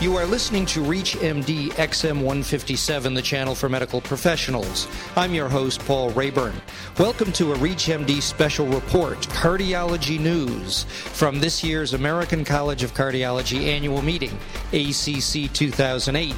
You are listening to ReachMD XM 157, the channel for medical professionals. I'm your host, Paul Rayburn. Welcome to a ReachMD special report, Cardiology News, from this year's American College of Cardiology annual meeting, ACC 2008.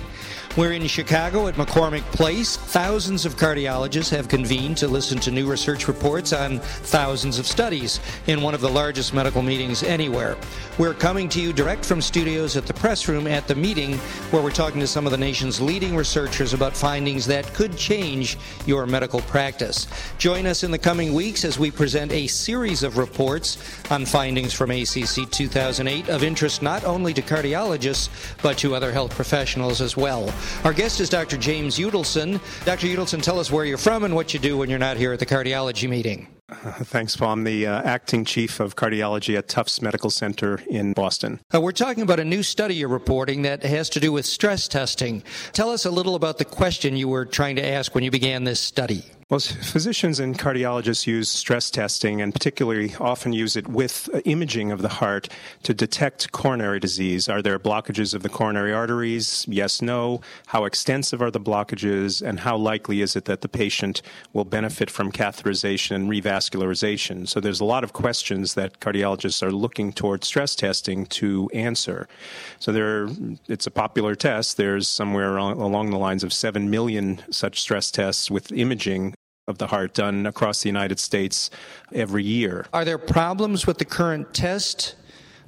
We're in Chicago at McCormick Place. Thousands of cardiologists have convened to listen to new research reports on thousands of studies in one of the largest medical meetings anywhere. We're coming to you direct from studios at the press room at the meeting where we're talking to some of the nation's leading researchers about findings that could change your medical practice. Join us in the coming weeks as we present a series of reports on findings from ACC 2008 of interest not only to cardiologists but to other health professionals as well. Our guest is Dr. James Udelson. Dr. Udelson, tell us where you're from and what you do when you're not here at the cardiology meeting. Uh, thanks, Paul. I'm the uh, acting chief of cardiology at Tufts Medical Center in Boston. Uh, we're talking about a new study you're reporting that has to do with stress testing. Tell us a little about the question you were trying to ask when you began this study. Well, physicians and cardiologists use stress testing and particularly often use it with uh, imaging of the heart to detect coronary disease. Are there blockages of the coronary arteries? Yes, no. How extensive are the blockages and how likely is it that the patient will benefit from catheterization and revascularization? So there's a lot of questions that cardiologists are looking toward stress testing to answer. So there, it's a popular test. There's somewhere along the lines of 7 million such stress tests with imaging of the heart done across the United States every year. Are there problems with the current test?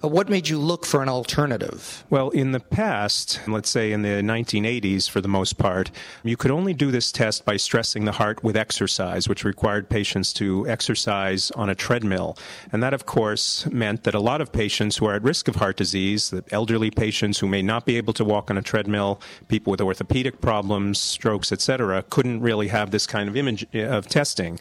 What made you look for an alternative? Well, in the past, let's say in the 1980s for the most part, you could only do this test by stressing the heart with exercise, which required patients to exercise on a treadmill. And that, of course, meant that a lot of patients who are at risk of heart disease, the elderly patients who may not be able to walk on a treadmill, people with orthopedic problems, strokes, etc., couldn't really have this kind of image uh, of testing.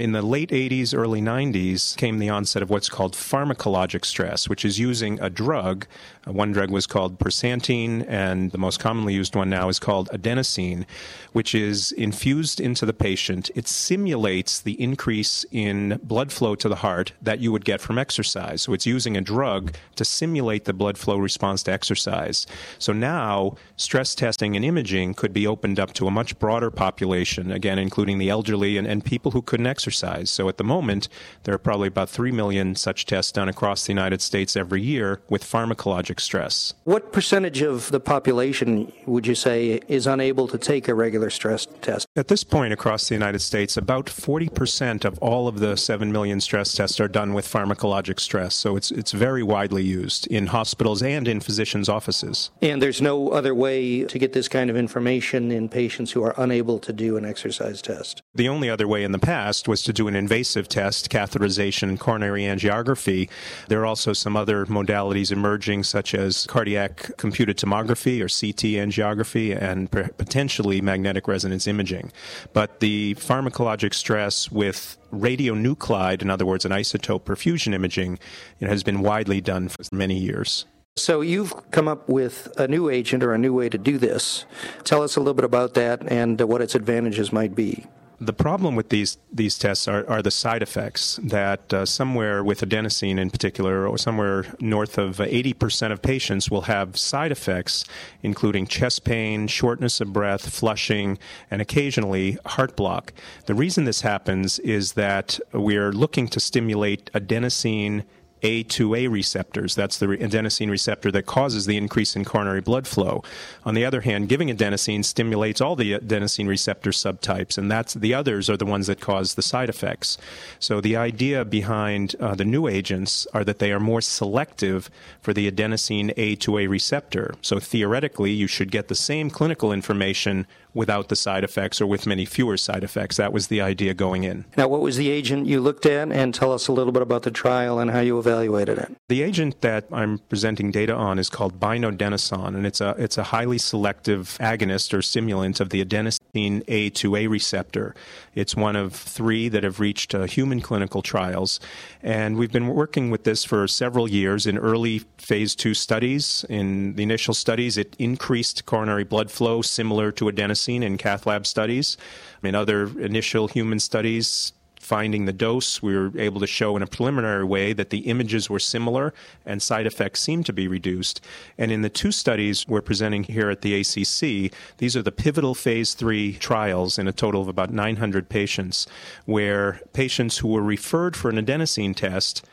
In the late 80s, early 90s came the onset of what's called pharmacologic stress, which is using a drug. Uh, one drug was called persantine, and the most commonly used one now is called adenosine, which is infused into the patient. It simulates the increase in blood flow to the heart that you would get from exercise. So it's using a drug to simulate the blood flow response to exercise. So now stress testing and imaging could be opened up to a much broader population, again, including the elderly and, and people who couldn't exercise. So at the moment, there are probably about 3 million such tests done across the United States every year with pharmacologic stress. What percentage of the population would you say is unable to take a regular stress test? At this point across the United States, about 40% of all of the 7 million stress tests are done with pharmacologic stress. So it's, it's very widely used in hospitals and in physicians' offices. And there's no other way to get this kind of information in patients who are unable to do an exercise test? The only other way in the past was to do an invasive test, catheterization, coronary angiography. There are also some other modalities emerging, such as cardiac computed tomography or CT angiography and potentially magnetic resonance imaging. But the pharmacologic stress with radionuclide, in other words, an isotope perfusion imaging, know, has been widely done for many years. So you've come up with a new agent or a new way to do this. Tell us a little bit about that and what its advantages might be. The problem with these these tests are, are the side effects that uh, somewhere with adenosine in particular, or somewhere north of 80% of patients will have side effects, including chest pain, shortness of breath, flushing, and occasionally heart block. The reason this happens is that we are looking to stimulate adenosine a2A receptors. That's the adenosine receptor that causes the increase in coronary blood flow. On the other hand, giving adenosine stimulates all the adenosine receptor subtypes, and that's the others are the ones that cause the side effects. So the idea behind uh, the new agents are that they are more selective for the adenosine A2A receptor. So theoretically, you should get the same clinical information without the side effects or with many fewer side effects. That was the idea going in. Now, what was the agent you looked at? And tell us a little bit about the trial and how you evaluated it. The agent that I'm presenting data on is called binodenoson, and it's a, it's a highly selective agonist or stimulant of the adenosine A2A receptor. It's one of three that have reached uh, human clinical trials. And we've been working with this for several years in early phase two studies. In the initial studies, it increased coronary blood flow similar to adenosine in cath lab studies. In other initial human studies, finding the dose. We were able to show in a preliminary way that the images were similar and side effects seemed to be reduced. And in the two studies we're presenting here at the ACC, these are the pivotal phase three trials in a total of about 900 patients, where patients who were referred for an adenosine test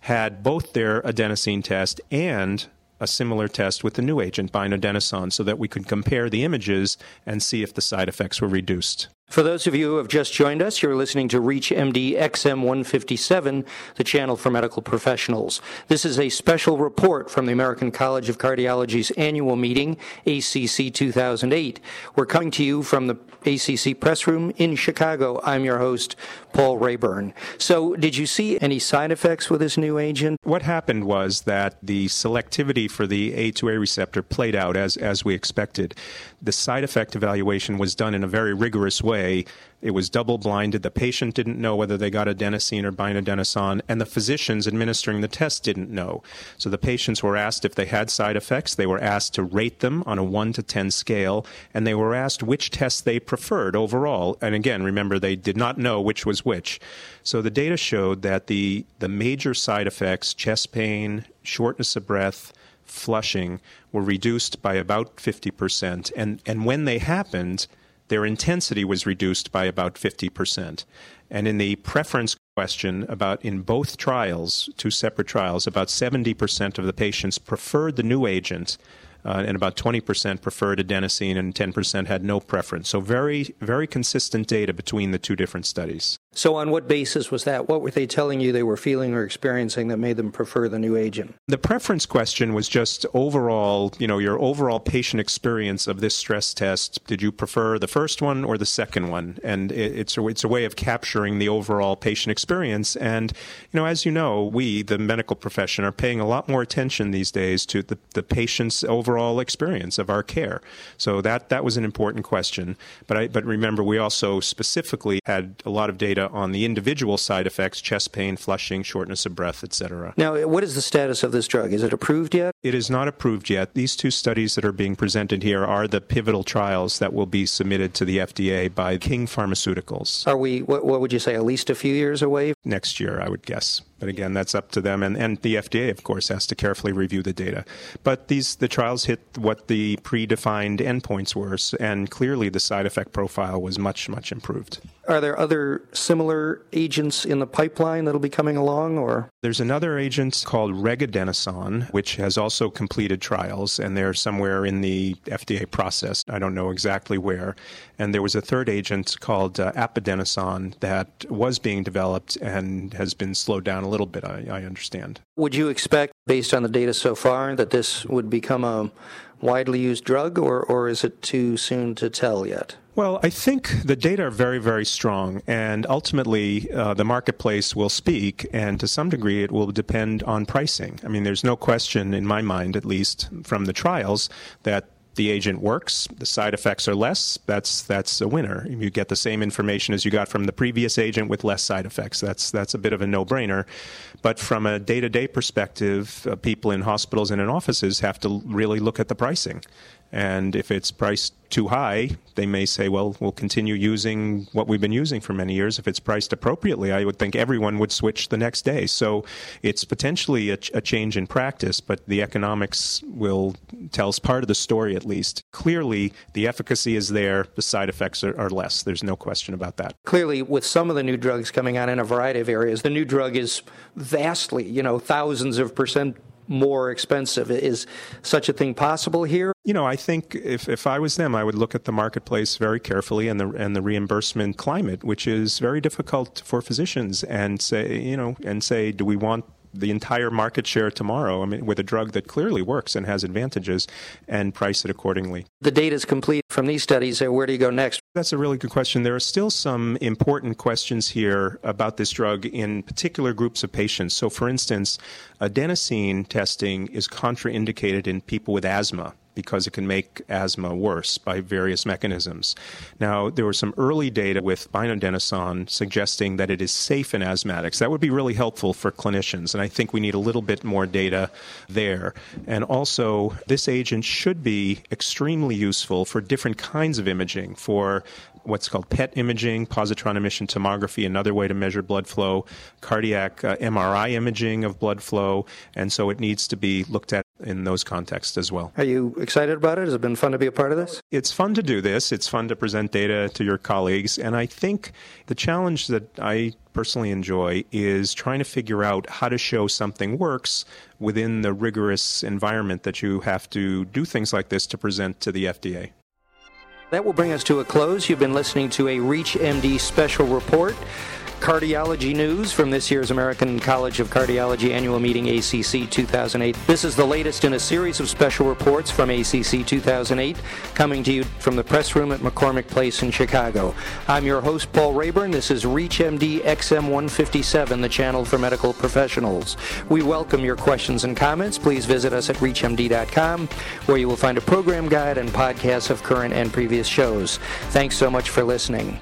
had both their adenosine test and a similar test with the new agent, binodenoson, so that we could compare the images and see if the side effects were reduced. For those of you who have just joined us, you're listening to Reach MD XM 157, the channel for medical professionals. This is a special report from the American College of Cardiology's annual meeting, ACC 2008. We're coming to you from the ACC press room in Chicago. I'm your host, Paul Rayburn. So, did you see any side effects with this new agent? What happened was that the selectivity for the A2A receptor played out as, as we expected. The side effect evaluation was done in a very rigorous way way. It was double blinded. The patient didn't know whether they got adenosine or binodenoson, and the physicians administering the test didn't know. So the patients were asked if they had side effects. They were asked to rate them on a 1 to 10 scale, and they were asked which test they preferred overall. And again, remember, they did not know which was which. So the data showed that the, the major side effects, chest pain, shortness of breath, flushing, were reduced by about 50%. And, and when they happened, their intensity was reduced by about 50%. And in the preference question about in both trials, two separate trials, about 70% of the patients preferred the new agent uh, and about 20% preferred adenosine and 10% had no preference. So very, very consistent data between the two different studies. So, on what basis was that? What were they telling you they were feeling or experiencing that made them prefer the new agent? The preference question was just overall, you know, your overall patient experience of this stress test. Did you prefer the first one or the second one? And it's a, it's a way of capturing the overall patient experience. And, you know, as you know, we, the medical profession, are paying a lot more attention these days to the, the patient's overall experience of our care. So that, that was an important question. But, I, but remember, we also specifically had a lot of data on the individual side effects chest pain, flushing, shortness of breath, etc. Now, what is the status of this drug? Is it approved yet? It is not approved yet. These two studies that are being presented here are the pivotal trials that will be submitted to the FDA by King Pharmaceuticals. Are we, what, what would you say, at least a few years away? Next year, I would guess. But again, that's up to them, and, and the FDA, of course, has to carefully review the data. But these the trials hit what the predefined endpoints were, and clearly the side effect profile was much, much improved. Are there other similar agents in the pipeline that'll be coming along, or there's another agent called regadenoson, which has also completed trials, and they're somewhere in the FDA process. I don't know exactly where. And there was a third agent called uh, that was being developed and has been slowed down a little bit, I, I understand. Would you expect, based on the data so far, that this would become a widely used drug, or, or is it too soon to tell yet? Well, I think the data are very, very strong, and ultimately uh, the marketplace will speak, and to some degree it will depend on pricing. I mean, there's no question, in my mind at least, from the trials, that the agent works, the side effects are less, that's that's a winner. You get the same information as you got from the previous agent with less side effects. That's that's a bit of a no-brainer. But from a day-to-day perspective, uh, people in hospitals and in offices have to really look at the pricing. And if it's priced too high, they may say, well, we'll continue using what we've been using for many years. If it's priced appropriately, I would think everyone would switch the next day. So it's potentially a, ch- a change in practice, but the economics will tell us part of the story at least. Clearly, the efficacy is there, the side effects are, are less. There's no question about that. Clearly, with some of the new drugs coming out in a variety of areas, the new drug is vastly, you know, thousands of percent more expensive. Is such a thing possible here? You know, I think if, if I was them, I would look at the marketplace very carefully and the and the reimbursement climate, which is very difficult for physicians, and say you know and say, do we want the entire market share tomorrow. I mean, with a drug that clearly works and has advantages, and price it accordingly. The data is complete from these studies. Where do you go next? That's a really good question. There are still some important questions here about this drug in particular groups of patients. So, for instance, adenosine testing is contraindicated in people with asthma because it can make asthma worse by various mechanisms. Now, there was some early data with binodenoson suggesting that it is safe in asthmatics. That would be really helpful for clinicians, and I think we need a little bit more data there. And also, this agent should be extremely useful for different kinds of imaging, for what's called PET imaging, positron emission tomography, another way to measure blood flow, cardiac uh, MRI imaging of blood flow, and so it needs to be looked at in those contexts as well. Are you excited about it? Has it been fun to be a part of this? It's fun to do this. It's fun to present data to your colleagues. And I think the challenge that I personally enjoy is trying to figure out how to show something works within the rigorous environment that you have to do things like this to present to the FDA. That will bring us to a close. You've been listening to a ReachMD special report cardiology news from this year's American College of Cardiology annual meeting, ACC 2008. This is the latest in a series of special reports from ACC 2008, coming to you from the press room at McCormick Place in Chicago. I'm your host, Paul Rayburn. This is ReachMD XM157, the channel for medical professionals. We welcome your questions and comments. Please visit us at ReachMD.com, where you will find a program guide and podcasts of current and previous shows. Thanks so much for listening.